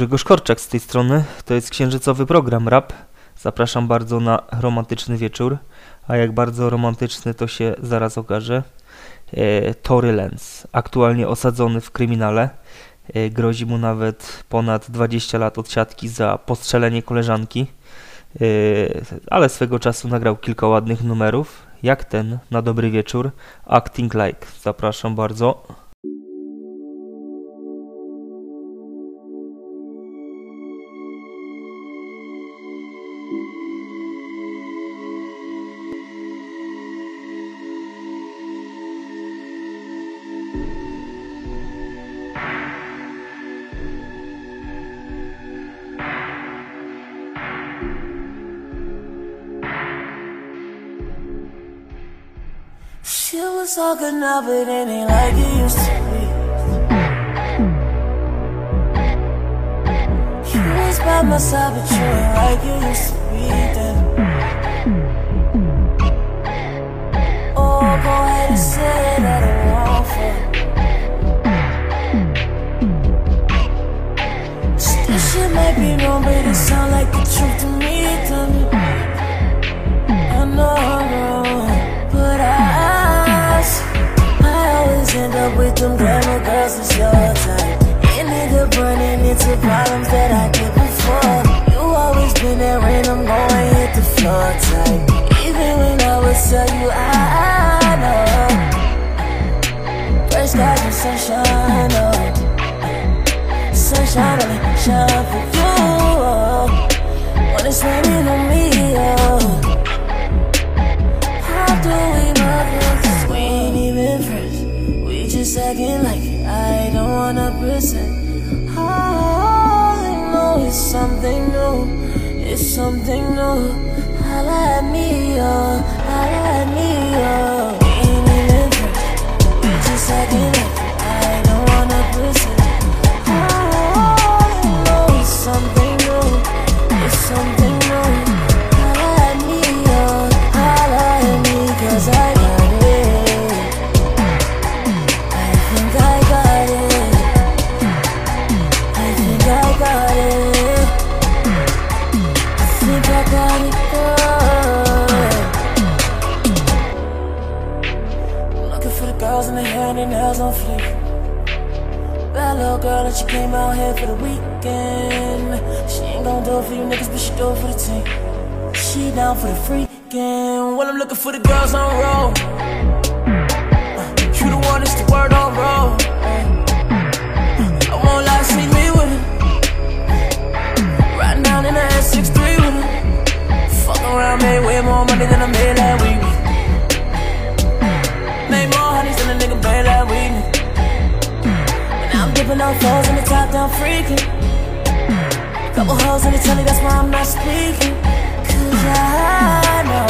Grzegorz Korczak z tej strony. To jest księżycowy program rap. Zapraszam bardzo na romantyczny wieczór. A jak bardzo romantyczny to się zaraz okaże. E, Tory Lenz, aktualnie osadzony w kryminale. E, grozi mu nawet ponad 20 lat odsiadki za postrzelenie koleżanki. E, ale swego czasu nagrał kilka ładnych numerów, jak ten na dobry wieczór. Acting Like. Zapraszam bardzo. All good now, but it ain't like it used to be. You was by my side, but you ain't like you used to be then. Oh, go ahead and say that I'm wrong for. This shit might be wrong, but it sound like the truth to me, to up with them glamour girls it's your type. Ended up running into problems that I did before. You always been there when I'm going hit the floor tight. Even when I would tell you I, I know. First got the sunshine, oh. Sunshine only shine for you. Oh. When it's raining on me, oh. Acting like I don't wanna present. All I know is something new. It's something new. Holla at me, oh. Holla at me, oh. We ain't even. Just like I don't wanna I know something new. It's something girl and she came out here for the weekend. She ain't gon' do it for you niggas, but she do it for the team. She down for the freaking. Well, I'm looking for the girls on roll. Uh, you the one that's the word on roll. Uh, I won't lie, see me with it. Riding down in the S63 with it. Fuck around, made way more money than I made that week. I'm dipping in the top down freaking. Couple hoes in the telly, that's why I'm not speaking. Cause I know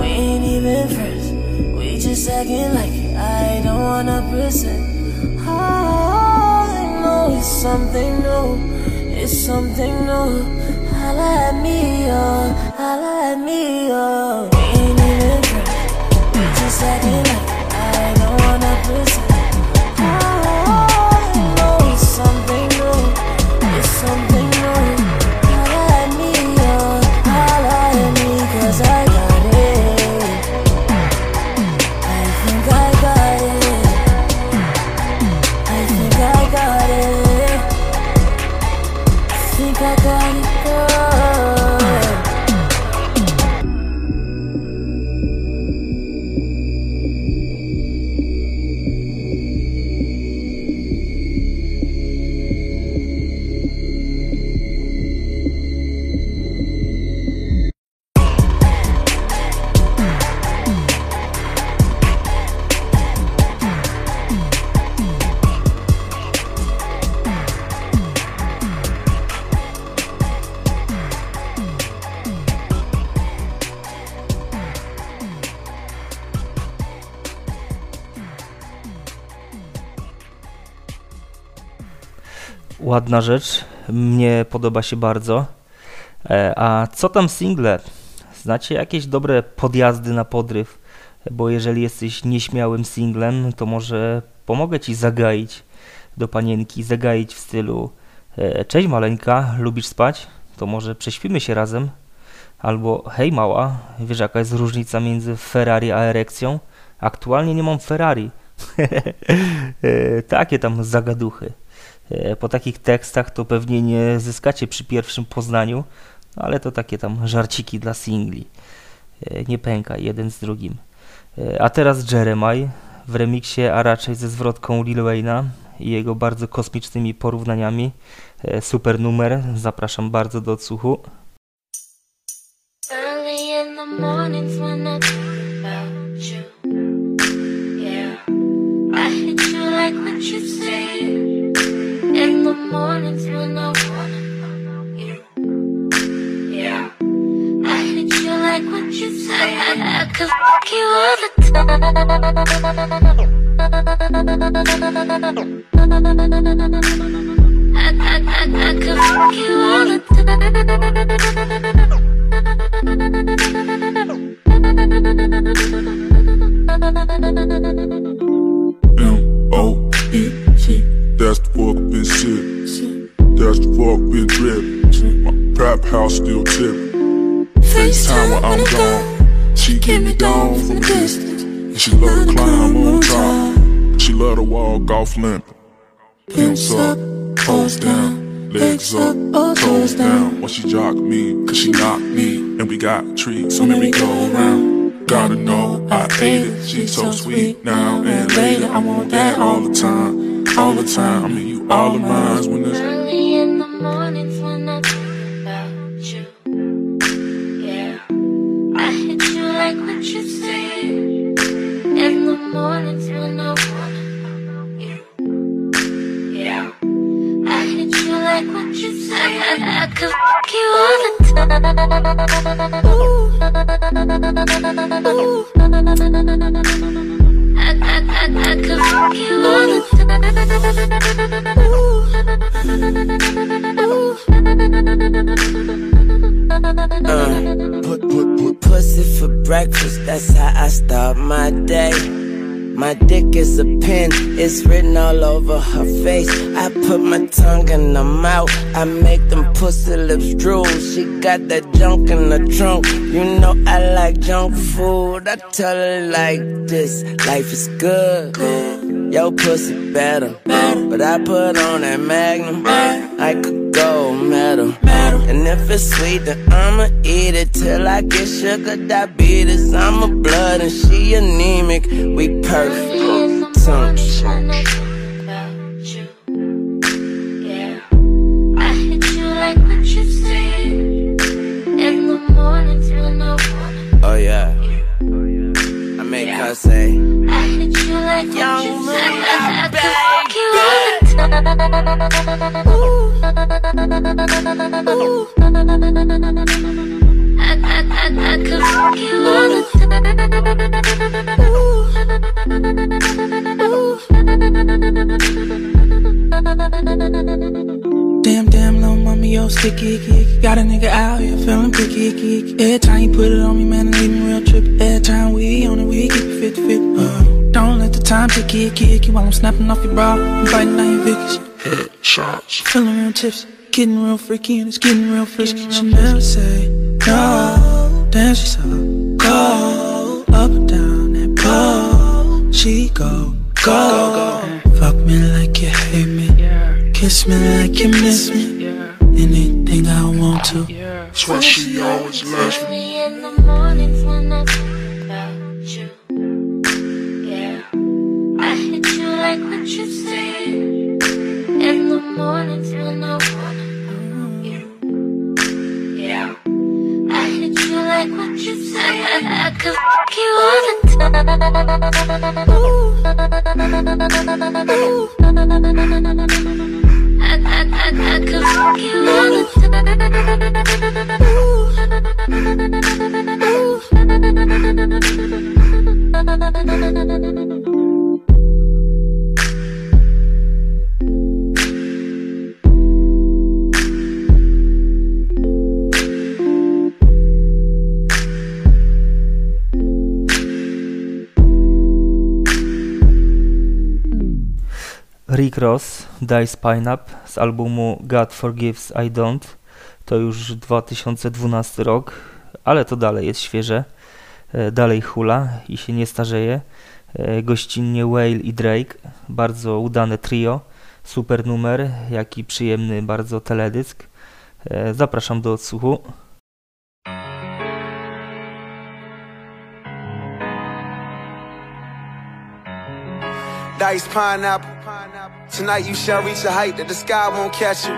we ain't even friends. We just acting like I don't wanna present. All I know is something new. It's something new. Holla at me, oh. Holla at me, oh. We ain't even friends. We just acting like Ładna rzecz, mnie podoba się bardzo. E, A co tam single? Znacie jakieś dobre podjazdy na podryw? Bo jeżeli jesteś nieśmiałym singlem, to może pomogę ci zagaić do panienki, zagaić w stylu E, Cześć maleńka, lubisz spać? To może prześpimy się razem? Albo hej mała, wiesz jaka jest różnica między Ferrari a erekcją? Aktualnie nie mam Ferrari. E, Takie tam zagaduchy. E, Po takich tekstach to pewnie nie zyskacie przy pierwszym poznaniu, ale to takie tam żarciki dla singli. E, Nie pęka jeden z drugim. E, A teraz Jeremiah w remiksie, a raczej ze zwrotką Lil Wayne'a i jego bardzo kosmicznymi porównaniami. Super numer, zapraszam bardzo do odsłuchu. Early mornings when I wanna you. Yeah. I. I, could fuck you all the time. I, I, I, I could fuck you all the M-O-E-T. That's the fuck been shit. That's the fuck been drip. My trap house still tip. FaceTime when I'm gone. She give me down from distance. And she love to climb on top. She love to walk off limp. Pimps up, toes down, legs up, toes down. When she jock me, cause she knock me. And we got treats, so merry go around. Gotta know I ate it. She's so sweet now and later. I want that all the time, all the time. I mean, you all of mine when it's Early in the mornings when I think about you. Yeah. I hit you like what you say. In the mornings when I wanna know you. Yeah. I hit you like what you say. I, I could fuck you all the time. Ooh. Ooh. I, could you. Uh, put, put, put pussy for breakfast, that's how I start my day. My dick is a pen, it's written all over her face. I put my tongue in her mouth, I make them pussy lips drool. She got that junk in the trunk, you know I like junk food. I tell her like this, life is good. Yo, pussy better, but I put on that magnum. I could go metal. And if it's sweet, then I'ma eat it till I get sugar diabetes. I'm a blood and she anemic. We perfect. Tongue. When I think you. Yeah. I hit you like what you say. In the mornings when I Oh yeah. I make her say, Damn, damn, little mommy, yo, sticky, icky. Got a nigga out here feeling picky, icky. Every time you put it on me, man, it leave me real trippy. Every time we on it, we keep it 50 50. Uh, don't let the time ticky, icky, icky. While I'm snapping off your bra, I'm biting down your Vicky's. Headshots. Feeling real tipsy, getting real freaky, and it's getting real frisky. She never say no. Damn, she's so cold. Up and down that pole. She go, go, go. Fuck me like you hate me. Kiss me like you miss me. Anything I want to. That's why she always loves me. Dice Pineapple z albumu God Forgives I Don't. To już 2012 rok, ale to dalej jest świeże. E, dalej hula i się nie starzeje. E, gościnnie Whale i Drake, bardzo udane trio, super numer, jak i przyjemny bardzo teledysk. E, zapraszam do odsłuchu. Dice pineapple. Tonight you shall reach a height that the sky won't catch you.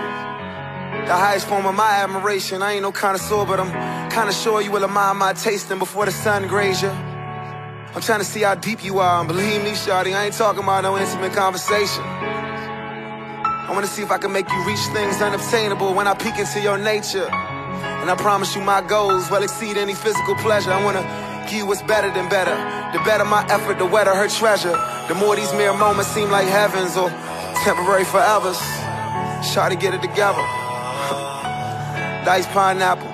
The highest form of my admiration. I ain't no connoisseur, but I'm kinda sure you will admire my tasting before the sun graze you. I'm trying to see how deep you are, and believe me, shawty, I ain't talking about no intimate conversation. I wanna see if I can make you reach things unobtainable when I peek into your nature. And I promise you my goals will exceed any physical pleasure. I wanna give you what's better than better. The better my effort, the wetter her treasure. The more these mere moments seem like heavens or temporary forevers. Shawty, get it together. Dice pineapple.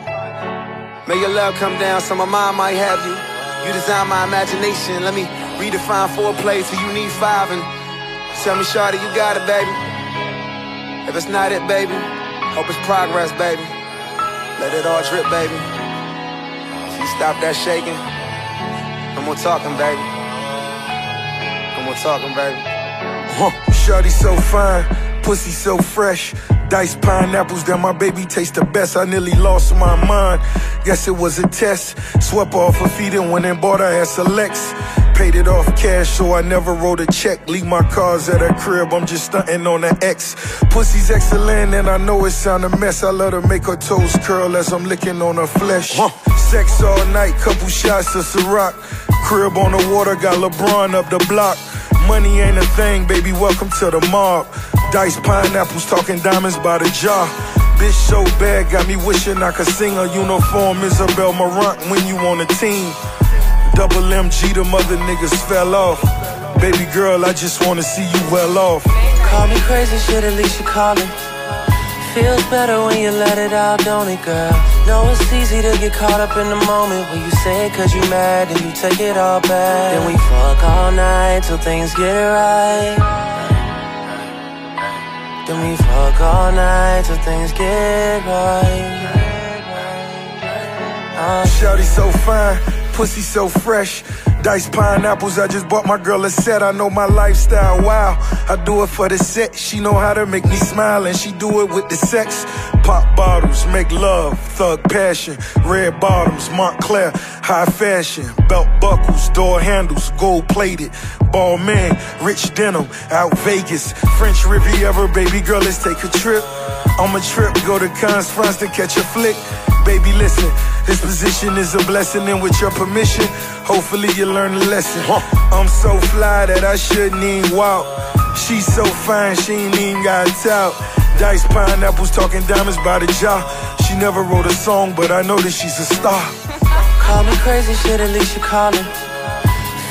May your love come down so my mind might have you. You design my imagination. Let me redefine foreplay till you need five and tell me, Shawty, you got it, baby. If it's not it, baby, hope it's progress, baby. Let it all drip, baby. If you stop that shaking, no more talking, baby. No more talking, baby. Huh. Shawty so fine, pussy so fresh. Diced pineapples that my baby taste the best. I nearly lost my mind. Guess it was a test. Swept off her feet and went and bought her ass a Lex. Paid it off cash, so I never wrote a check. Leave my cars at her crib, I'm just stunting on the X. Pussy's excellent, and I know it sound a mess. I let her make her toes curl as I'm licking on her flesh. Huh. Sex all night, couple shots of Ciroc. Crib on the water, got LeBron up the block. Money ain't a thing, baby, welcome to the mob. Diced pineapples, talking diamonds by the jar. Bitch so bad, got me wishing I could sing a uniform Isabel Marant when you on a team. Double MG, the mother niggas fell off. Baby girl, I just wanna see you well off. Call me crazy, shit, at least you calling. Feels better when you let it out, don't it, girl? Know it's easy to get caught up in the moment when you say it cause you mad and you take it all back. Then we fuck all night till things get right. Then we fuck all night till things get right. Uh, Shawty so fine, pussy so fresh. Diced pineapples, I just bought my girl a set. I know my lifestyle, wow. I do it for the set. She know how to make me smile, and she do it with the sex. Pop bottles, make love, thug passion. Red bottoms, Moncler, high fashion. Belt buckles, door handles, gold plated. Balmain, rich denim, out Vegas. French Riviera, baby girl, let's take a trip. On a trip, go to Cannes, France to catch a flick. Baby, listen, this position is a blessing, and with your permission, hopefully you learn a lesson. I'm so fly that I shouldn't even walk. She's so fine, she ain't even got a out. Diced pineapples, talking diamonds by the jar. She never wrote a song, but I know that she's a star. Call me crazy, shit, at least you calling.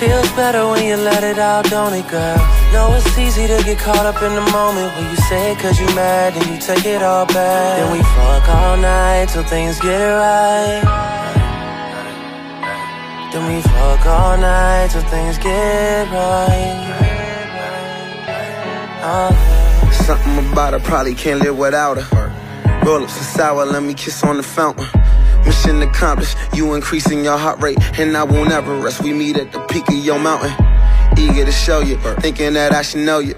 Feels better when you let it out, don't it, girl? Know it's easy to get caught up in the moment when you say it cause you mad and you take it all back. Then we fuck all night till things get right. Then we fuck all night till things get right. Oh, Something about her probably can't live without her. Roll up some sour, let me kiss on the fountain. Mission accomplished, you increasing your heart rate, and I won't ever rest. We meet at the peak of your mountain. Eager to show you, thinking that I should know you.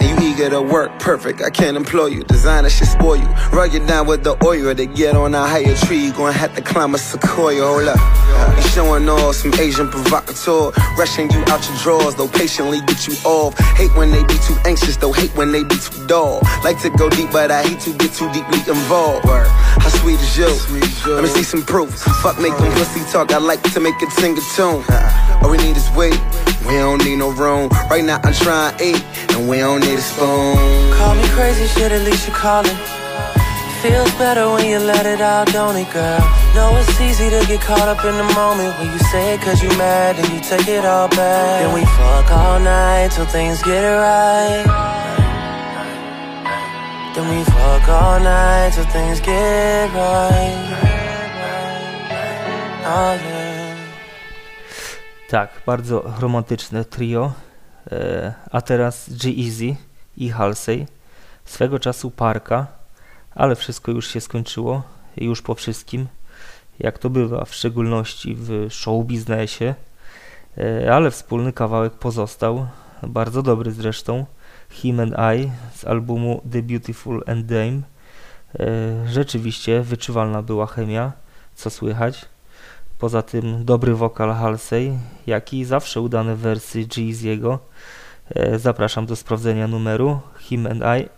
And you eager to work, perfect. I can't employ you. Designer should spoil you. Rug you down with the oil to get on a higher tree. You gonna have to climb a sequoia. Hold up. You showing off some Agent Provocateur. Rushing you out your drawers, though patiently get you off. Hate when they be too anxious, though hate when they be too dull. Like to go deep, but I hate to get too deeply involved. How sweet is you? Let me see some proof. Fuck making pussy talk, I like to make it sing a tune. All we need is weight, we don't need no room. Right now I'm trying eat, and we don't need a spoon. Call me crazy, shit, at least you calling. Feels better when you let it out, don't it, girl? Know it's easy to get caught up in the moment when you say it cause you mad and you take it all back. Then we fuck all night till things get right. Then we fuck all night till things get right. Oh yeah. Tak, bardzo romantyczne trio. E, a teraz G-Eazy i Halsey, swego czasu Parka, ale wszystko już się skończyło, już po wszystkim, jak to bywa, w szczególności w show biznesie, e, ale wspólny kawałek pozostał, bardzo dobry zresztą, Him and I z albumu The Beautiful and Dame. E, rzeczywiście wyczuwalna była chemia, co słychać. Poza tym dobry wokal Halsey, jak i zawsze udane wersy Jeezy'ego. E, zapraszam do sprawdzenia numeru Him and I.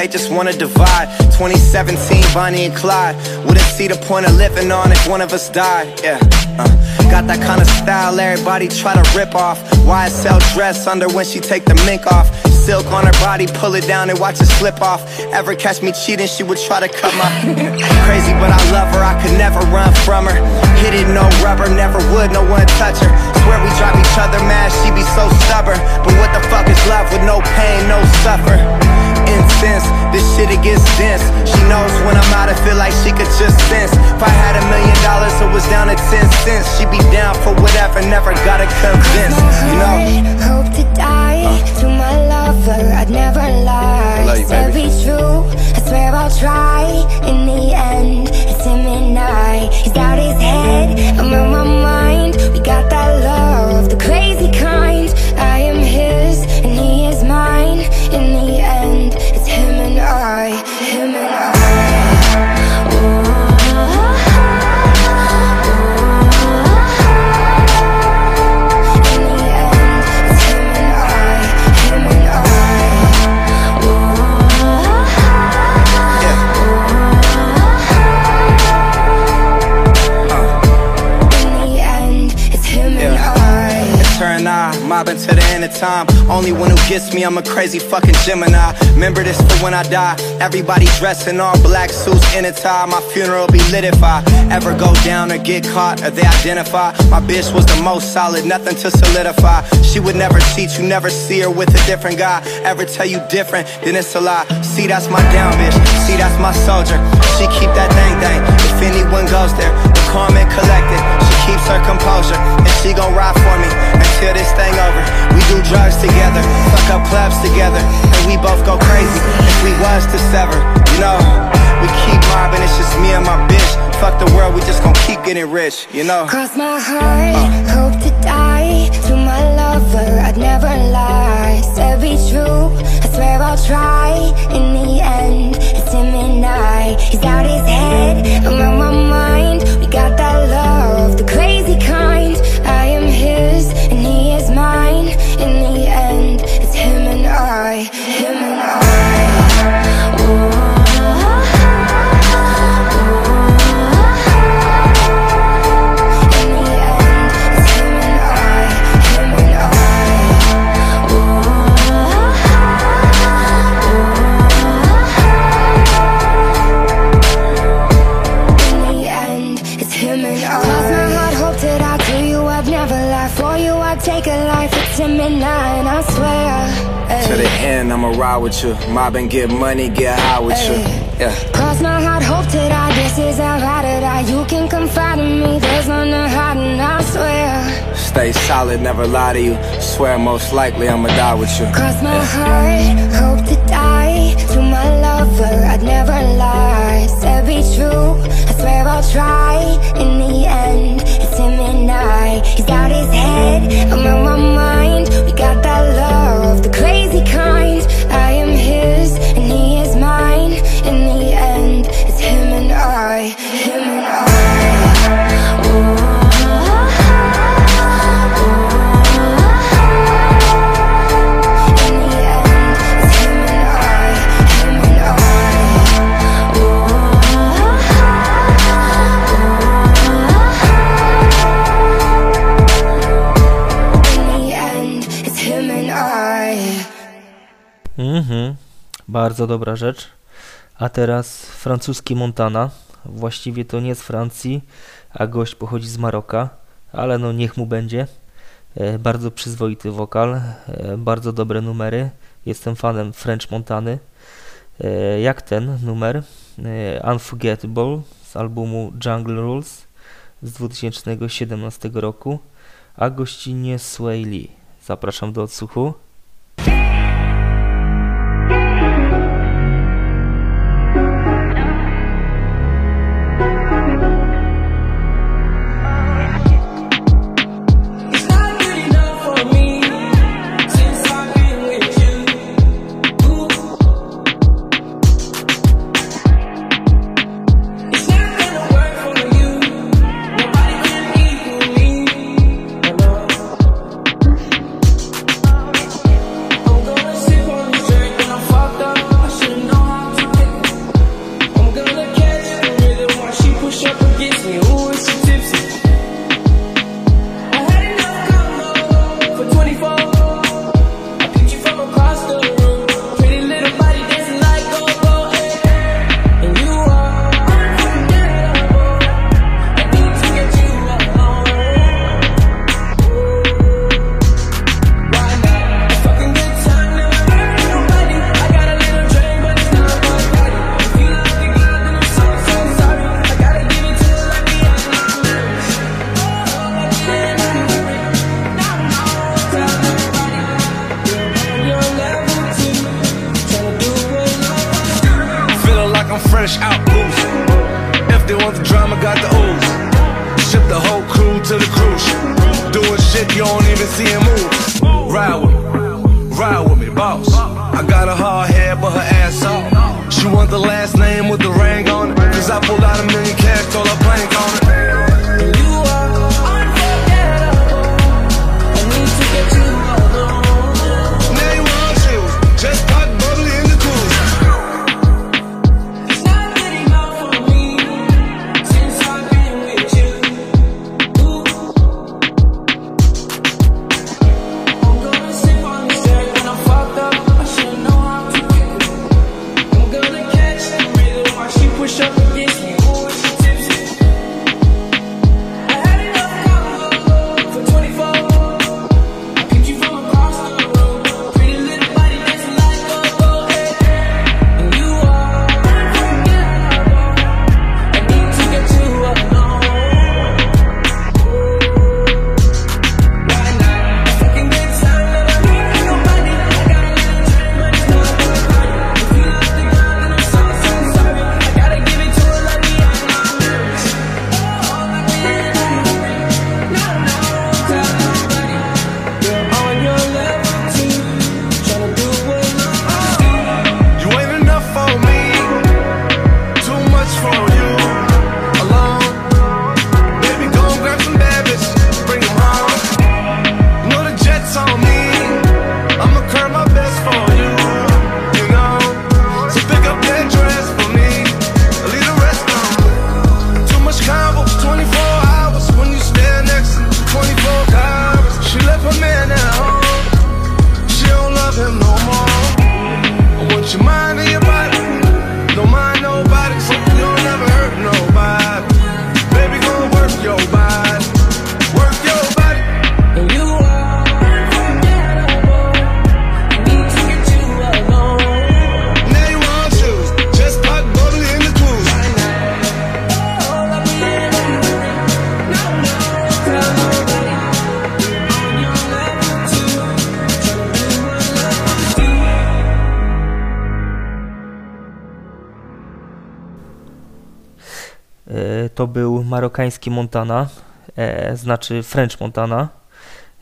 they just wanna divide. 2017, Bonnie and Clyde. Wouldn't see the point of living on if one of us died. Yeah. Uh. Got that kind of style everybody try to rip off. YSL dress under when she take the mink off. Silk on her body, pull it down and watch it slip off. Ever catch me cheating, she would try to cut my. Crazy, but I love her, I could never run from her. Hit it, no rubber, never would, no one touch her. Swear we drive each other mad, she be so stubborn. But what the fuck is love with no pain, no suffer? Incense, this shit it gets dense. She knows when I'm out, I feel like she could just sense. If I had a million dollars, it was down to 10 cents. She'd be down for whatever, never gotta convince, you know? Hope to die to my lover. I'd never lie. you, Said be true. I swear I'll try. In the end, it's him and I. He's out his head. I'm on my mind. We got that to the end of time. Only one who gets me, I'm a crazy fucking Gemini. Remember this for when I die. Everybody dressed in all black suits in a tie. My funeral be lit if I ever go down or get caught or they identify. My bitch was the most solid, nothing to solidify. She would never cheat, you never see her with a different guy. Ever tell you different, then it's a lie. See, that's my down bitch. See, that's my soldier. She keep that thing thing. If anyone goes there, the calm and collected. She keeps her composure, and she gon' ride for me until this thing over. We do drugs together, fuck up clubs together, and we both go crazy if we was to sever. You know, we keep mobbing, it's just me and my bitch. Fuck the world, we just gon' keep getting rich. You know. Cross my heart, hope to die to my lover. I'd never lie. Said be true, swear I'll try. In the end, it's him and I. He's out his head, I'm on my mind. We got that with you. Mob and get money, get high with you. Yeah. Cross my heart, hope to die. This is how I to die. You can confide in me. There's none to hide, and I swear. Stay solid, never lie to you. Swear most likely I'ma die with you. Cross my heart, hope to die to my lover. I'd never lie. Said be true, I swear I'll try. In the end, it's him and I. He's got his head, I'm on my mind. We got that love, of the crazy kind. And he Bardzo dobra rzecz. A teraz francuski Montana. Właściwie to nie z Francji, a gość pochodzi z Maroka, ale no niech mu będzie. E, bardzo przyzwoity wokal, e, bardzo dobre numery. Jestem fanem French Montany. E, jak ten numer Unforgettable z albumu Jungle Rules z 2017 roku, a gościnnie Sway Lee. Zapraszam do odsłuchu. fresh out boost. If they want the drama, got the ooze. Ship the whole crew to the cruise. Doing shit you don't even see him move. Ride with me, ride with me, boss. I got a hard head, but her ass off. She want the last name with the ring on it. Cause I pulled out a million marokański Montana, e, znaczy French Montana.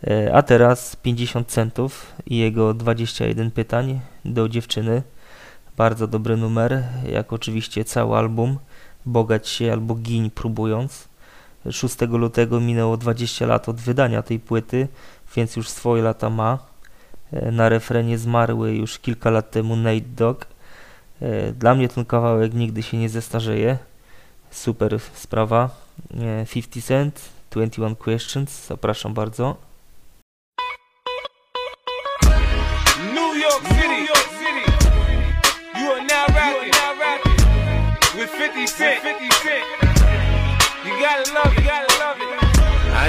E, a teraz 50 centów i jego 21 pytań do dziewczyny. Bardzo dobry numer, jak oczywiście cały album. Bogać się albo giń próbując. 6 lutego minęło 20 lat od wydania tej płyty, więc już swoje lata ma. E, na refrenie zmarły już kilka lat temu Nate Dog. E, dla mnie ten kawałek nigdy się nie zestarzeje. Super sprawa. 50 Cent, 21 Questions. Zapraszam bardzo. New York City, York City. You are now rapping, now rapping with You gotta love, you gotta love it.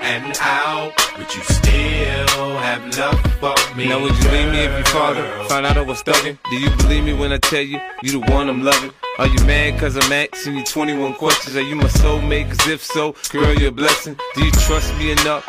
and out? Would you still have love for me? Now would you leave me if your father found out I was thugging? Do you believe me when I tell you you the one I'm loving? Are you mad cause I'm asking you 21 questions? Are you my soulmate? Cause if so, girl, you're a blessing. Do you trust me enough?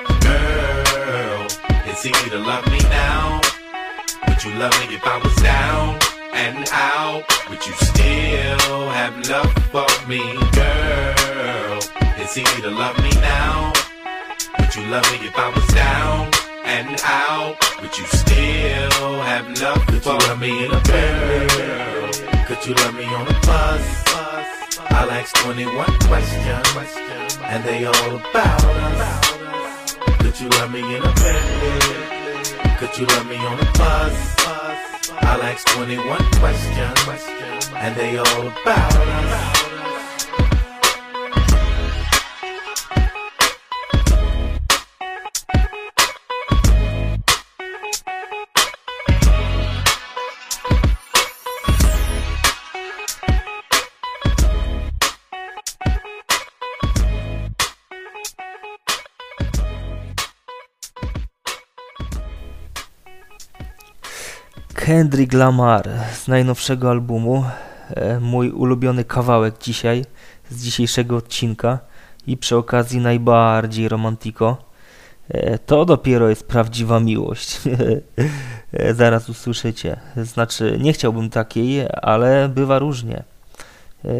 It's easy to love me now. Would you love me if I was down and out? Would you still have love for me, girl? It's easy to love me now. Would you love me if I was down and out? Would you still have love Could for you love me in a girl? Could you love me on a bus? I'll ask 21 questions, and they all about us. Could you love me in a bed? Could you love me on a bus? I'll ask 21 questions, and they all about us. Kendrick Lamar z najnowszego albumu, e, mój ulubiony kawałek dzisiaj, z dzisiejszego odcinka i przy okazji najbardziej romantiko. E, To dopiero jest prawdziwa miłość. E, Zaraz usłyszycie. Znaczy, nie chciałbym takiej, ale bywa różnie.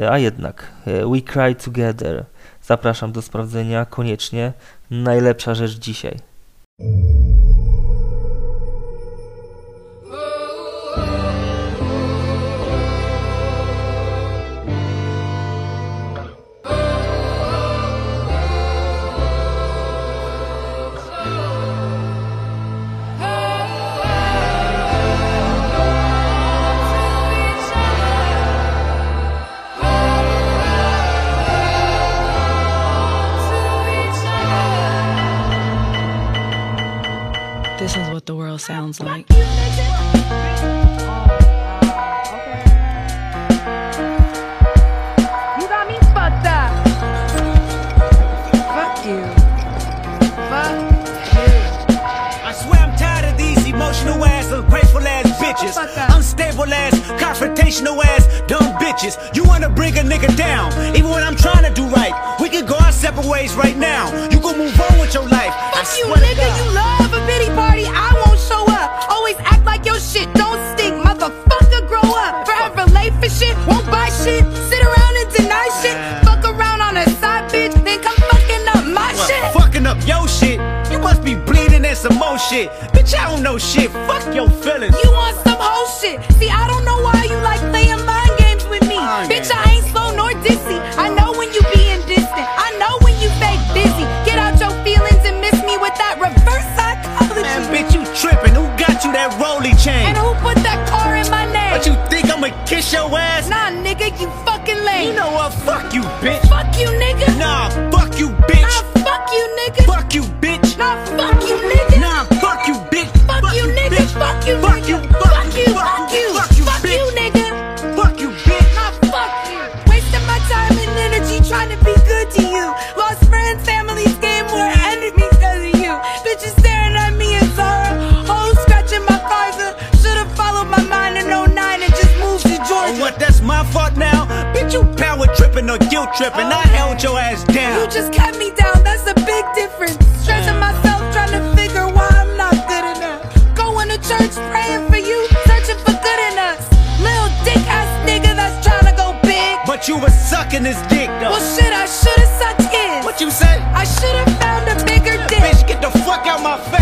A jednak, We Cry Together. Zapraszam do sprawdzenia koniecznie. Najlepsza rzecz dzisiaj. Of these emotional ass, ungrateful ass bitches. Unstable ass, confrontational ass, dumb bitches. You wanna bring a nigga down, even when I'm trying to do right. We can go our separate ways right now. You can move on with your life. I Fuck you, swear to shit. Bitch, I don't know shit. Fuck your feelings. You want my mind in 09 and just moved to Oh, what? That's my fault now? Bitch, you power tripping or guilt tripping. I held your ass down. You just kept me down, that's a big difference. Stressing mm. myself, trying to figure why I'm not good enough. Going to church, praying for you, searching for good in us. Little dick ass nigga that's trying to go big. But you was sucking this dick, though. Well, shit, I should've sucked his. What you say? I should've found a bigger dick. Bitch, get the fuck out my face.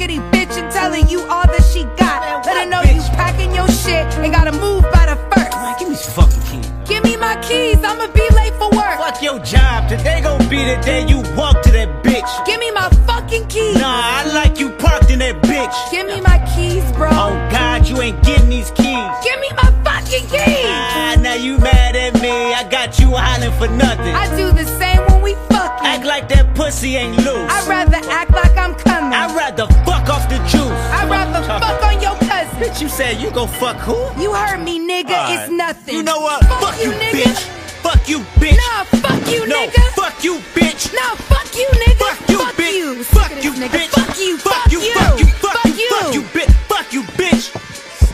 Raggedy bitch and tell her you all that she got. Let her know you packing your shit and gotta move by the first. Man, give me this fucking key. Give me my keys, I'ma be late for work. Fuck your job. Today gon' be the day you walk to that bitch. Give me my fucking keys. Nah, I like you parked in that bitch. Give me my keys, bro. Oh God, you ain't getting these keys. Give me my fucking keys. Ah, now you mad at me. I got you hollering for nothing. I do the same when we fucking. Act like that pussy ain't loose. I'd rather act like I'm I'd rather fuck off the juice. I'd rather fuck on your cousin. Bitch, you said you gon' fuck who? You heard me, nigga. Alright. It's nothing. You know what? Fuck, Fuck you, you, nigga. bitch. Fuck you, bitch. Nah, fuck you, no, nigga. fuck you, bitch. Nah, fuck you, nigga. Fuck you, fuck bitch. you. Fuck you, nigga. bitch. Fuck you. Fuck you, fuck you, fuck you, fuck you, bitch. Fuck you, bitch.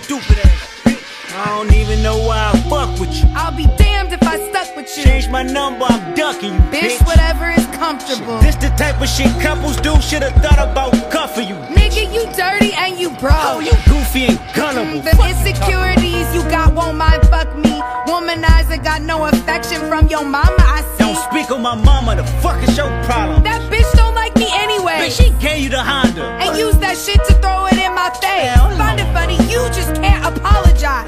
Stupid ass bitch. I don't even know why I fuck with you. I'll be damned if I stuck with you. Change my number, I'm ducking you, Bitch, bitch. whatever is comfortable. This the type of shit couples do. Should've thought about cuffing you. Nigga, you dirty and you broke. Oh, you goofy and gullible. The insecurities you got won't mind fuck me. Womanizer got no affection from your mama, I see. Don't speak on my mama. The fuck is your problem? That bitch don't like me anyway. Bitch, she gave you the Honda. and use that shit to throw it in my face. Hell no. Find it funny, you just can't apologize.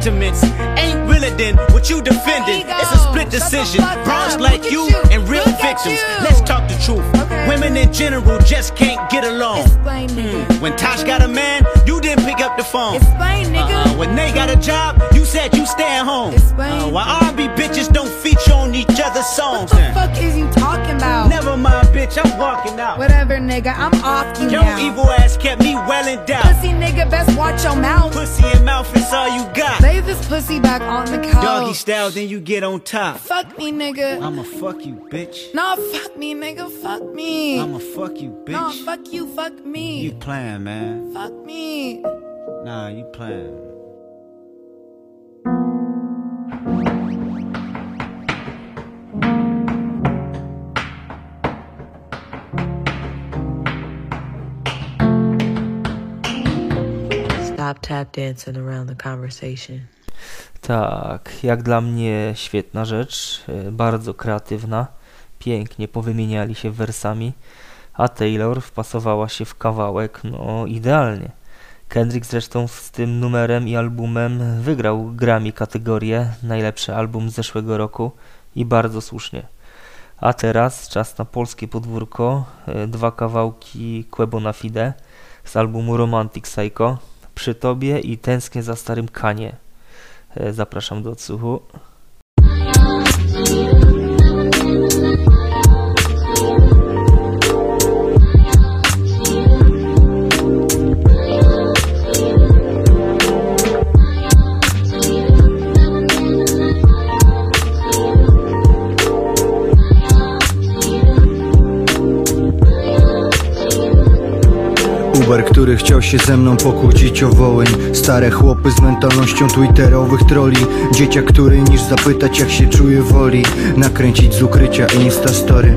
Sentiments ain't realer than what you defending. It's a split decision. Bronze like you and real victims. Let's talk the truth. Women in general just can't get along. Explain, nigga. When Tosh got a man, you didn't pick up the phone. Explain, nigga. Uh, when they got a job, you said you stay at home. Uh, why R&B bitches don't feature on each other's songs? What the fuck is you talking about? Bitch, I'm walking out. Whatever, nigga. I'm off you Your now. evil ass kept me well in doubt. Pussy nigga, best watch your mouth. Pussy and mouth is all you got. Lay this pussy back on the couch. Doggy style, then you get on top. Fuck me, nigga. I'ma fuck you, bitch. Nah, fuck me, nigga. Fuck me. I'ma fuck you, bitch. Nah, fuck you. Fuck me. You playing, man. Fuck me. Nah, you playing. Tap dancing around the conversation. Tak, jak dla mnie świetna rzecz, e, bardzo kreatywna, pięknie powymieniali się wersami, a Taylor wpasowała się w kawałek, no idealnie. Kendrick zresztą z tym numerem i albumem wygrał Grammy kategorię najlepszy album z zeszłego roku i bardzo słusznie. A teraz czas na polskie podwórko, e, dwa kawałki Quebo Fide z albumu Romantic Psycho, Przy Tobie i Tęsknię za starym Kanie. E, Zapraszam do odsłuchu. Który chciał się ze mną pokłócić o Wołyń Stare chłopy z mentalnością twitterowych troli. Dzieciak, który niż zapytać jak się czuje woli Nakręcić z ukrycia Instastory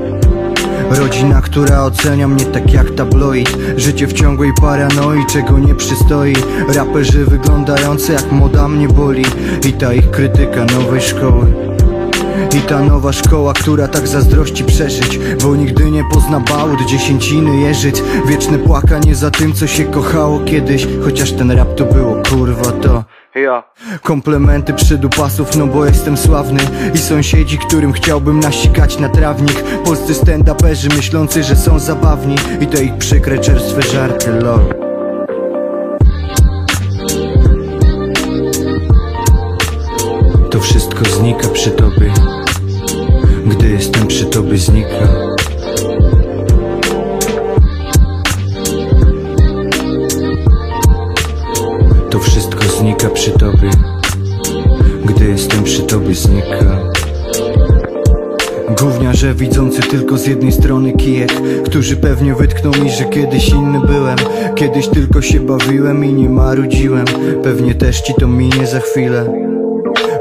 Rodzina, która ocenia mnie tak jak tabloid. Życie w ciągłej paranoi, czego nie przystoi. Raperzy wyglądający jak moda mnie boli. I ta ich krytyka nowej szkoły i ta nowa szkoła, która tak zazdrości przeżyć Bo nigdy nie pozna bałut, dziesięciny jeżyc Wieczne płakanie za tym, co się kochało kiedyś. Chociaż ten rap to było, kurwa, to ja. Komplementy przydupasów, no bo jestem sławny. I sąsiedzi, którym chciałbym nasikać na trawnik. Polscy stand-uperzy myślący, że są zabawni. I to ich przykre, czerstwe żarty, lol. To wszystko znika przy tobie Gdy jestem przy tobie znika To wszystko znika przy tobie. Gdy jestem przy tobie znika Gówniarze widzący tylko z jednej strony kijek Którzy pewnie wytkną mi, że kiedyś inny byłem. Kiedyś tylko się bawiłem i nie marudziłem. Pewnie też ci to minie za chwilę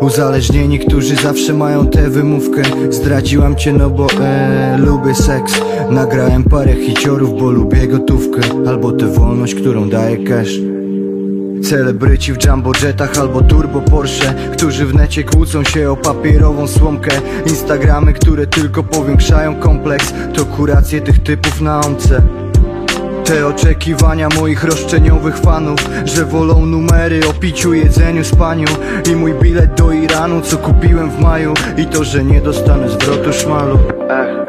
Uzależnieni, którzy zawsze mają tę wymówkę. Zdradziłam cię no bo e, lubię seks. Nagrałem parę hiciorów, bo lubię gotówkę. Albo tę wolność, którą daje cash. Celebryci w jumbo jetach albo turbo Porsche Którzy w necie kłócą się o papierową słomkę. Instagramy, które tylko powiększają kompleks. To kuracje tych typów na omce te oczekiwania moich roszczeniowych fanów Że wolą numery o piciu, jedzeniu, spaniu. I mój bilet do Iranu, co kupiłem w maju. I to, że nie dostanę zwrotu szmalu. Ech.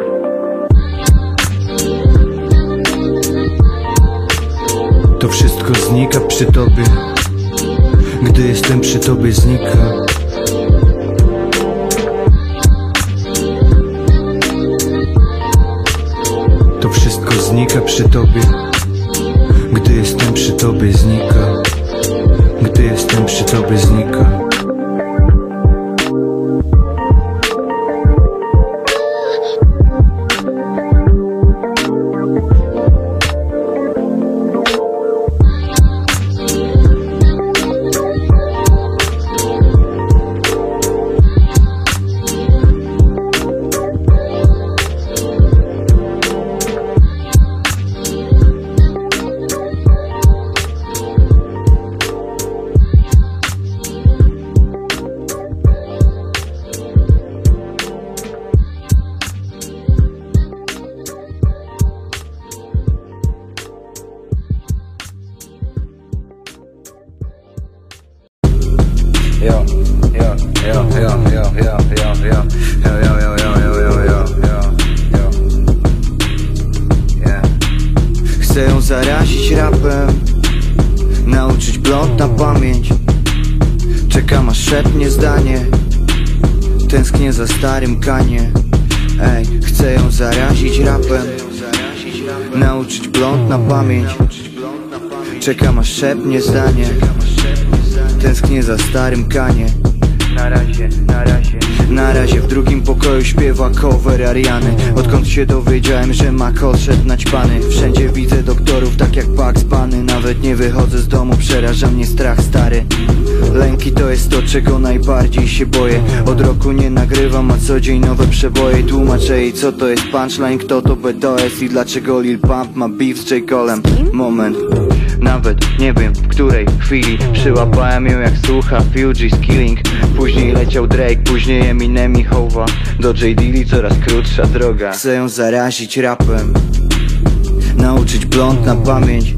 To wszystko znika przy tobie. Gdy jestem przy tobie znika znika przy tobie. Gdy jestem przy tobie znika. Gdy jestem przy tobie znika yo, yo, yo, yo, yo, yo, yo, yo, yo, yeah. Chcę ją zarazić rapem Nauczyć blond na pamięć Czekam aż szepnie zdanie Tęsknię za starym kanie Ej, chcę ją zarazić rapem Nauczyć blond na pamięć Czekam aż szepnie zdanie Tęsknię za starym kanie Na razie, na razie Na razie w drugim pokoju śpiewa cover Ariany. Odkąd się dowiedziałem, że ma odszedł naćpany. Wszędzie widzę doktorów tak jak Bugs Bunny. Nawet nie wychodzę z domu, przeraża mnie strach stary. Lęki to jest to, czego najbardziej się boję. Od roku nie nagrywam, a co dzień nowe przeboje. Tłumaczę jej co to jest punchline, kto to BTS I dlaczego Lil Pump ma beef z J. Colem Moment. Nawet nie wiem w której chwili. Przyłapałem ją jak słucha Fugees Killing Później leciał Drake, później Eminem i Howa Do J. Dilly coraz krótsza droga. Chcę ją zarazić rapem. Nauczyć blond na pamięć.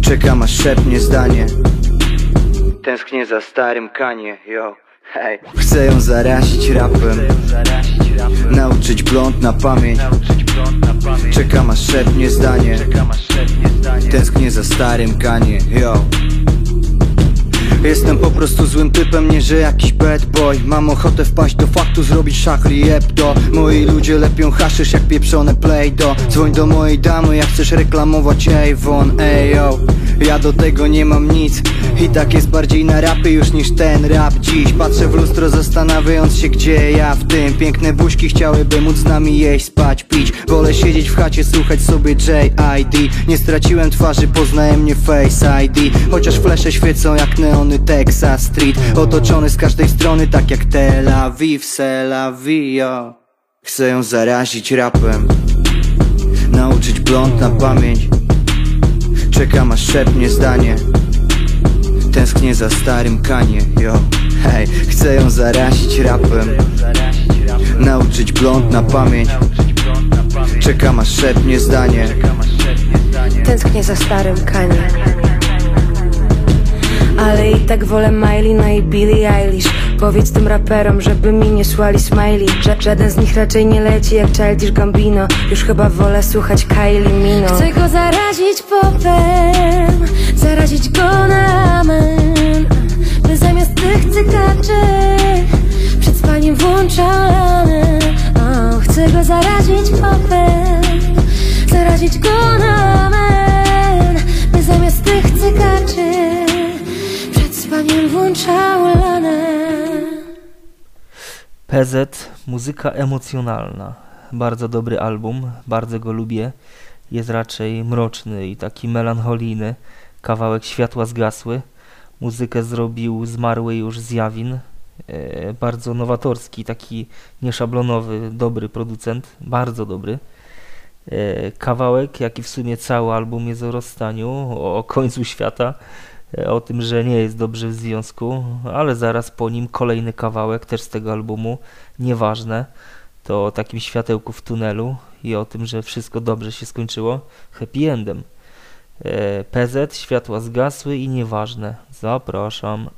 Czekam aż szepnie zdanie. Tęsknię za starym kanie, yo Hej. Chcę ją zarazić rapem. Nauczyć blond na pamięć. Czekam aż szepnie zdanie. Tęsknię za starym kanie, yo Jestem po prostu złym typem, nie że jakiś bad boy. Mam ochotę wpaść do faktu, zrobić szachry jebdo Moi ludzie lepią haszysz jak pieprzone play do. Dzwoń do mojej damy, jak chcesz reklamować Avon Ej yo, ja do tego nie mam nic. I tak jest bardziej na rapy już niż ten rap dziś. Patrzę w lustro zastanawiając się gdzie ja w tym. Piękne buźki chciałyby móc z nami jeść, spać, pić. Wolę siedzieć w chacie, słuchać sobie J.I.D Nie straciłem twarzy, poznałem mnie Face ID Chociaż flesze świecą jak neony Texas Street Otoczony z każdej strony tak jak Tel Aviv, Selavio Chcę ją zarazić rapem Nauczyć blond na pamięć. Czekam aż szepnie zdanie Tęsknię za starym kanie, yo. Hej, chcę ją zarazić rapem Nauczyć blond na pamięć. Czekam aż szepnie zdanie Tęsknię za starym Kanye Ale i tak wolę Miley, no i Billie Eilish. Powiedz tym raperom, żeby mi nie słali smiley. Że żaden z nich raczej nie leci jak Childish Gambino. Już chyba wolę słuchać Kylie Mino Chcę go zarazić popem Zarazić go na amen. By zamiast tych cykaczy Przed spaniem włączał lanę o, Chcę go zarazić popem Zarazić go na amen. By zamiast tych cykaczy Spaniem włączał lanę PZ, muzyka emocjonalna. Bardzo dobry album, bardzo go lubię. Jest raczej mroczny i taki melancholijny. Kawałek światła zgasły. Muzykę zrobił zmarły już Zjawin. E, bardzo nowatorski, taki nieszablonowy, dobry producent. Bardzo dobry. E, kawałek, jak i w sumie cały album jest o rozstaniu, o końcu świata, o tym, że nie jest dobrze w związku, ale zaraz po nim kolejny kawałek też z tego albumu, nieważne, to o takim światełku w tunelu i o tym, że wszystko dobrze się skończyło, happy endem. E, PZ, światła zgasły i nieważne. Zapraszam.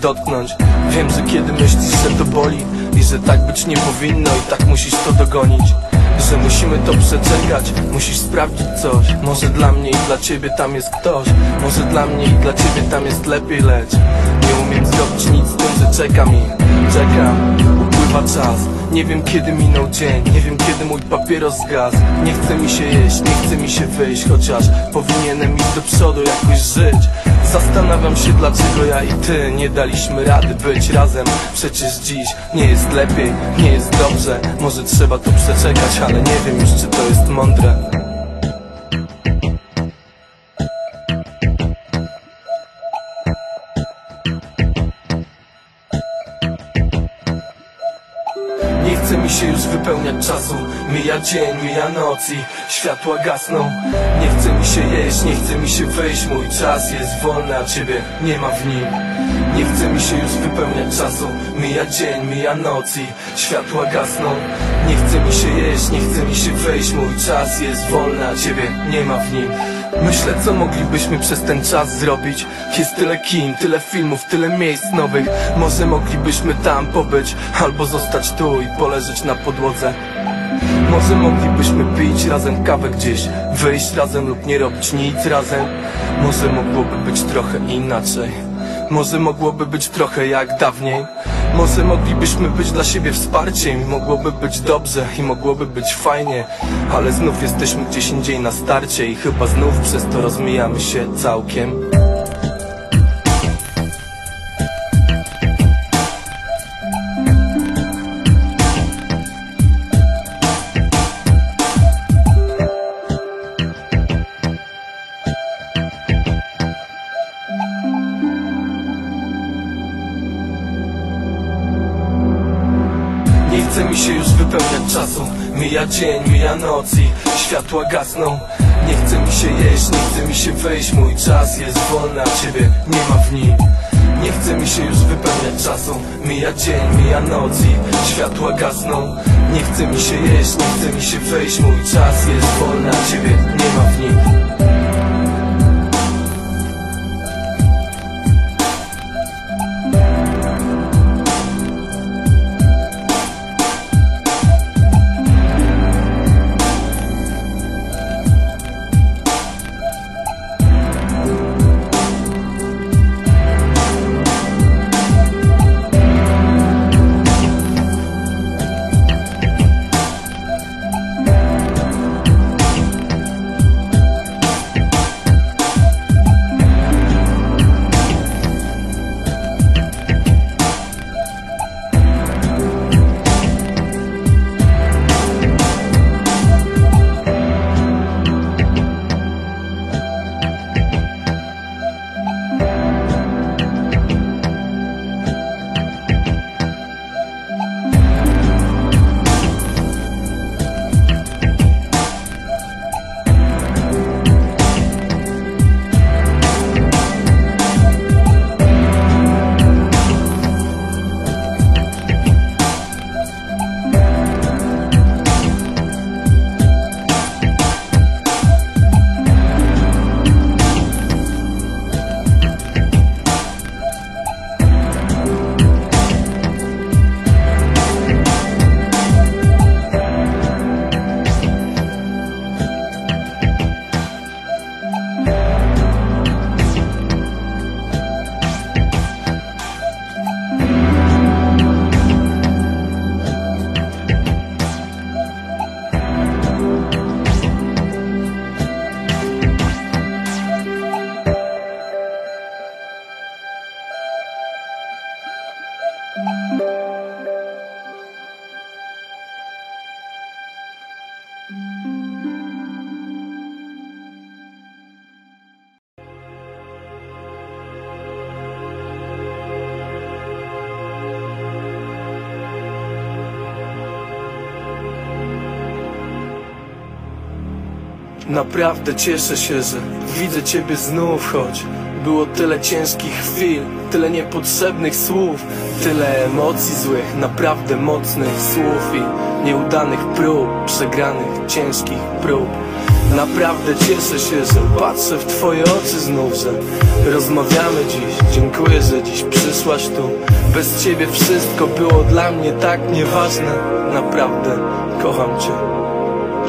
Dotknąć. Wiem, że kiedy myślisz, że to boli I że tak być nie powinno i tak musisz to dogonić że musimy to przeczekać. Musisz sprawdzić coś. Może dla mnie i dla ciebie tam jest ktoś. Może dla mnie i dla ciebie tam jest lepiej Lecz nie umiem zrobić nic z tym, że czekam i czekam Czas. Nie wiem kiedy minął dzień. Nie wiem kiedy mój papieros zgasł. Nie chce mi się jeść, nie chce mi się wyjść Chociaż powinienem iść do przodu jakoś żyć. Zastanawiam się dlaczego ja i ty Nie daliśmy rady być razem. Przecież dziś nie jest lepiej, nie jest dobrze. Może trzeba to przeczekać, ale nie wiem już czy to jest mądre wypełniać czasu Mija dzień, mija noc i światła gasną. Nie chce mi się jeść, nie chce mi się wejść Mój czas jest wolny, a ciebie nie ma w nim. Nie chce mi się już wypełniać czasu Mija dzień, mija noc i światła gasną. Nie chce mi się jeść, nie chce mi się wejść Mój czas jest wolny, a ciebie nie ma w nim Myślę co moglibyśmy przez ten czas zrobić. Jest tyle kin, tyle filmów, tyle miejsc nowych. Może moglibyśmy tam pobyć Albo zostać tu i poleżeć na podłodze. Może moglibyśmy pić razem kawę gdzieś Wyjść razem lub nie robić nic razem. Może mogłoby być trochę inaczej. Może mogłoby być trochę jak dawniej Może moglibyśmy być dla siebie wsparciem Mogłoby być dobrze i mogłoby być fajnie Ale znów jesteśmy gdzieś indziej na starcie I chyba znów przez to rozmijamy się całkiem Mija dzień, mija noc i światła gasną. Nie chce mi się jeść, nie chce mi się wejść. Mój czas jest wolny, a ciebie nie ma w nim Nie chce mi się już wypełniać czasu. Mija dzień, mija noc i światła gasną. Nie chce mi się jeść, nie chce mi się wejść. Mój czas jest wolny, a ciebie nie ma w nim Naprawdę cieszę się, że widzę Ciebie znów, choć było tyle ciężkich chwil, tyle niepotrzebnych słów, tyle emocji złych, naprawdę mocnych słów i nieudanych prób, przegranych, ciężkich prób. Naprawdę cieszę się, że patrzę w Twoje oczy znów, że rozmawiamy dziś. Dziękuję, że dziś przyszłaś tu. Bez Ciebie wszystko było dla mnie tak nieważne. Naprawdę kocham Cię.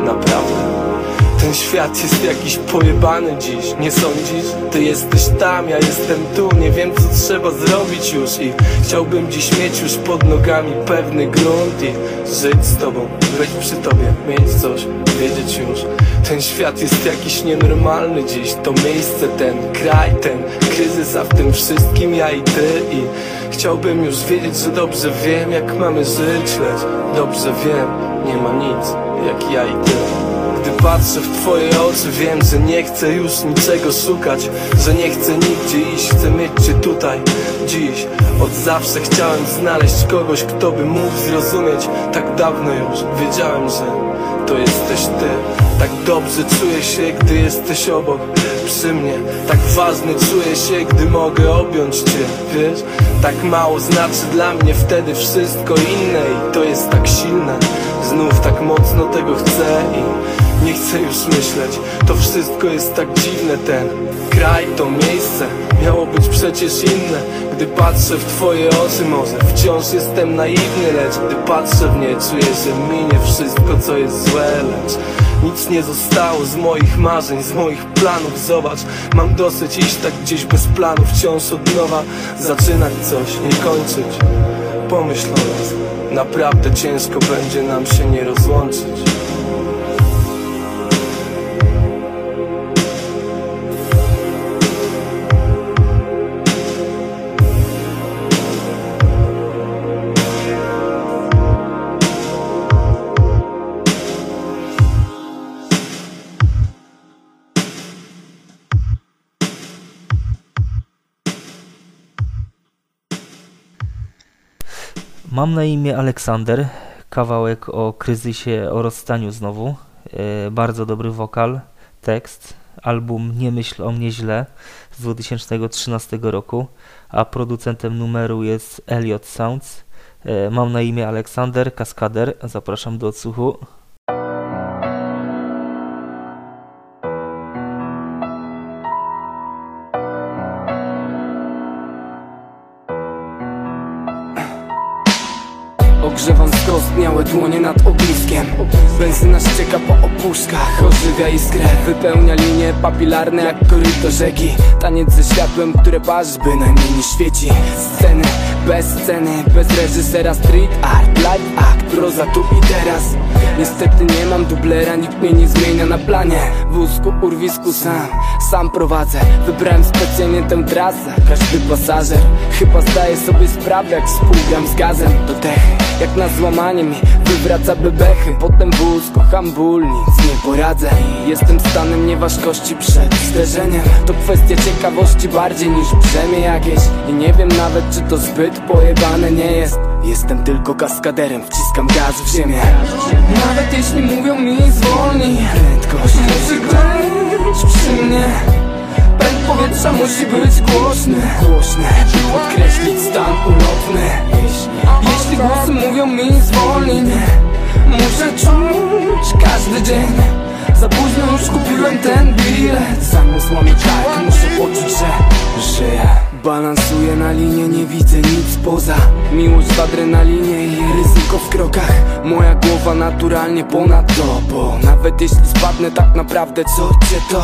Naprawdę. Ten świat jest jakiś pojebany dziś, nie sądzisz? Ty jesteś tam, ja jestem tu, nie wiem co trzeba zrobić już. I chciałbym dziś mieć już pod nogami pewny grunt I żyć z tobą, być przy tobie, mieć coś, wiedzieć już. Ten świat jest jakiś nienormalny dziś, to miejsce, ten kraj, ten kryzys, a w tym wszystkim ja i ty. I chciałbym już wiedzieć, że dobrze wiem jak mamy żyć, lecz dobrze wiem, nie ma nic jak ja i ty gdy patrzę w twoje oczy wiem, że nie chcę już niczego szukać Że nie chcę nigdzie iść, chcę mieć cię tutaj, dziś. Od zawsze chciałem znaleźć kogoś, kto by mógł zrozumieć. Tak dawno już wiedziałem, że to jesteś ty. Tak dobrze czuję się, gdy jesteś obok przy mnie. Tak ważny czuję się, gdy mogę objąć cię, wiesz? Tak mało znaczy dla mnie wtedy wszystko inne I to jest tak silne. Znów tak mocno tego chcę i nie chcę już myśleć. To wszystko jest tak dziwne Ten kraj, to miejsce Miało być przecież inne. Gdy patrzę w twoje oczy może Wciąż jestem naiwny Lecz gdy patrzę w nie Czuję, że minie wszystko co jest złe Lecz nic nie zostało z moich marzeń, z moich planów. Zobacz, mam dosyć iść tak gdzieś bez planów Wciąż od nowa zaczynać coś, nie kończyć. Pomyśl o nas, naprawdę ciężko będzie nam się nie rozłączyć Mam na imię Aleksander, kawałek o kryzysie, o rozstaniu znowu. E, bardzo dobry wokal, tekst, album Nie myśl o mnie źle z 2013 roku, a producentem numeru jest Elliot Sounds. E, mam na imię Aleksander Kaskader, zapraszam do odsłuchu. Po iskrę, wypełnia linie papilarne jak koryto rzeki. Taniec ze światłem, które parzy bynajmniej nie świeci. Sceny, bez sceny, bez reżysera Street art, live act, proza tu i teraz. Niestety nie mam dublera, nikt mnie nie zmienia na planie. Wózku, urwisku sam, sam prowadzę. Wybrałem specjalnie tę trasę, każdy pasażer Chyba zdaje sobie sprawę jak współgram z gazem. Do dechy, jak na złamanie mi wywraca bebechy. Potem wóz, kocham ból, nic nie poradzę Jestem stanem nieważkości przed zderzeniem. To kwestia ciekawości bardziej niż brzemię jakieś. I nie wiem nawet czy to zbyt pojebane nie jest. Jestem tylko kaskaderem, wciskam gaz w ziemię. Nawet jeśli mówią mi zwolnij Prędkość musi być przy mnie. Pęd powietrza musi być głośny. Głośny, by podkreślić stan ulotny. Jeśli głosy mówią mi zwolnij Muszę czuć każdy dzień Za późno już kupiłem ten bilet. Zanim złamię kark muszę poczuć, że żyję. Balansuję na linie, nie widzę nic poza. Miłość w adrenalinie i ryzyko w krokach. Moja głowa naturalnie ponad to Bo nawet jeśli spadnę tak naprawdę co cię to?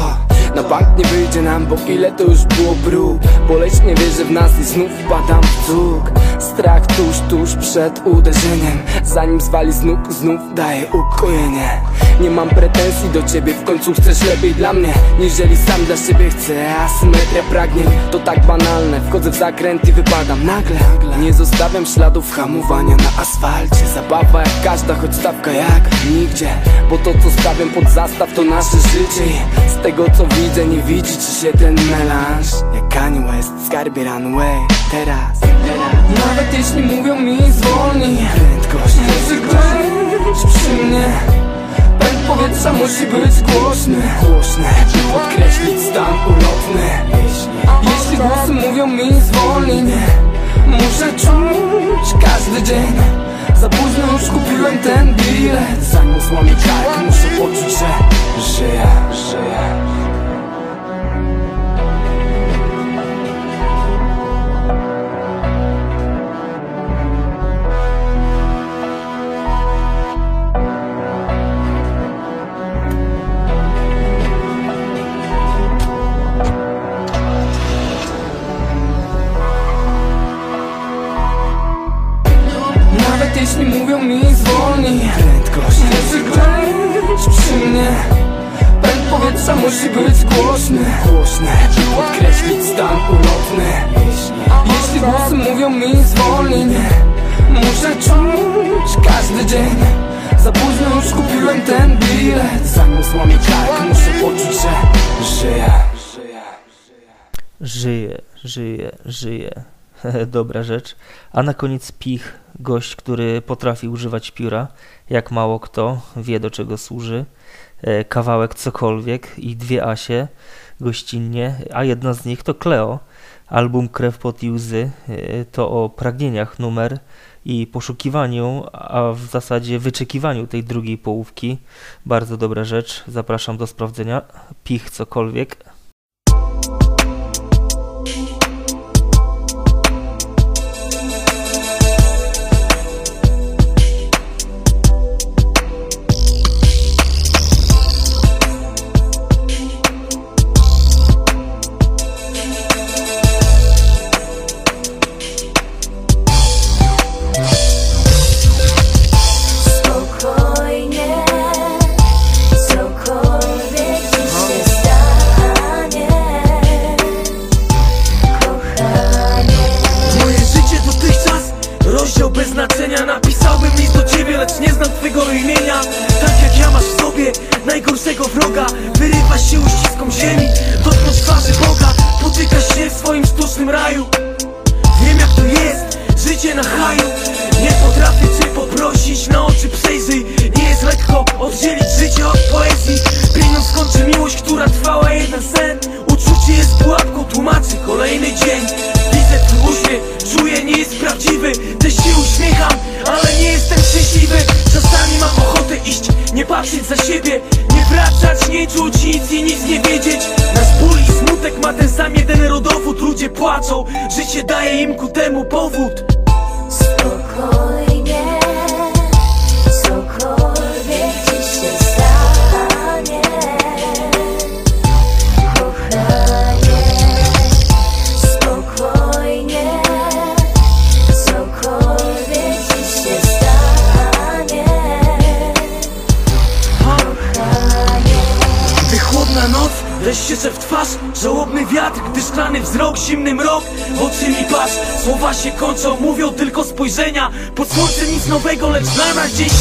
Na bank nie wyjdzie nam, bo ile to już było brud Boleśnie wierzę w nas i znów wpadam w cuk Strach tuż, tuż przed uderzeniem. Zanim zwali z nóg, znów daje ukojenie. Nie mam pretensji do ciebie, w końcu chcesz lepiej dla mnie Niżeli sam dla siebie chcę, asymetria pragnień To tak banalne, wchodzę w zakręt i wypadam nagle. Nie zostawiam śladów hamowania na asfalcie. Zabawa jak każda, choć stawka jak nigdzie. Bo to co stawiam pod zastaw to nasze życie. I z tego co widzę nie widzi ci się ten melanż. Jak Kanye West, skarbie runway Teraz, teraz Nawet jeśli mówią mi zwolnij Prędkość musi być przy mnie. Pęd powietrza musi być głośny Głośny, podkreślić stan ulotny. Jeśli głosy mówią mi zwolnij Muszę czuć każdy dzień. Za późno już kupiłem ten bilet. Zanim złamię kark muszę poczuć, że żyję, żyję być przy mnie Pęd powietrza musi być głośny Głośny, podkreślić stan ulotny. Jeśli głosy mówią mi zwolnij Muszę czuć każdy dzień. Za późno już kupiłem ten bilet. Zanim złamię kark muszę poczuć, że żyję. Żyje, żyje, żyje. Dobra rzecz. A na koniec Pich, gość, który potrafi używać pióra, jak mało kto, wie do czego służy. E, Kawałek cokolwiek i dwie Asie gościnnie, a jedna z nich to Cleo. Album Krew pod i łzy e, to o pragnieniach numer i poszukiwaniu, a w zasadzie wyczekiwaniu tej drugiej połówki. Bardzo dobra rzecz. Zapraszam do sprawdzenia. Pich cokolwiek. Nowego, lecz dla nas dziś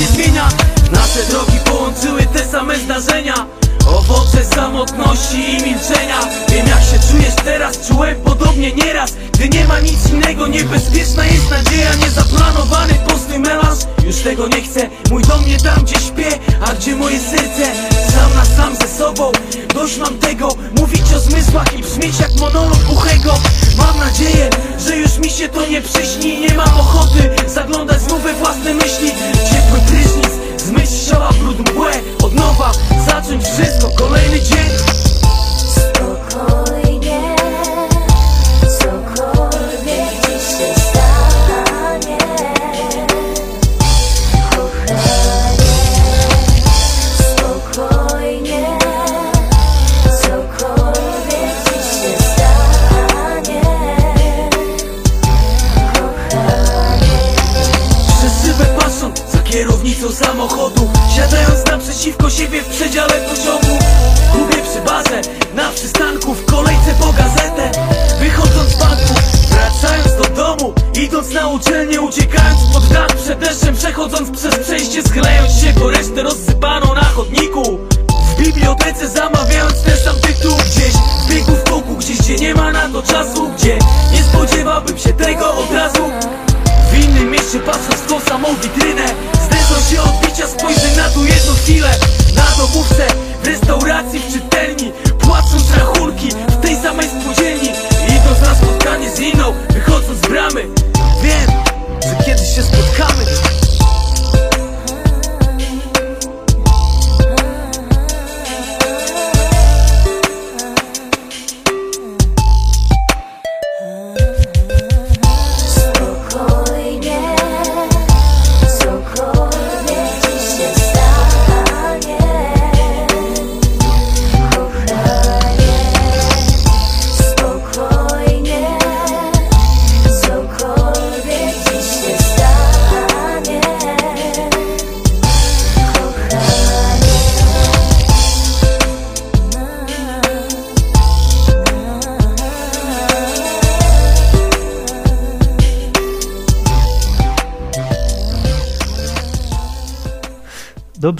się patrząc w tą samą witrynę Znęcą się odbicia, spojrzę na tu jedną chwilę. Na domówce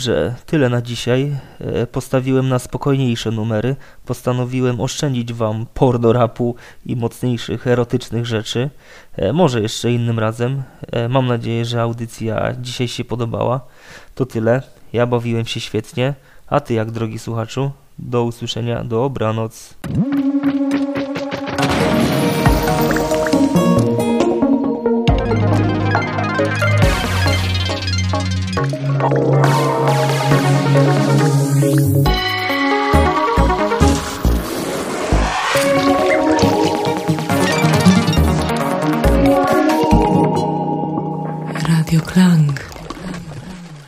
Dobrze, tyle na dzisiaj. E, postawiłem na spokojniejsze numery. Postanowiłem oszczędzić wam porno rapu i mocniejszych erotycznych rzeczy. E, może jeszcze innym razem. E, mam nadzieję, że audycja dzisiaj się podobała. To tyle. Ja bawiłem się świetnie. A ty jak, drogi słuchaczu? Do usłyszenia. Dobranoc. Thank Klang.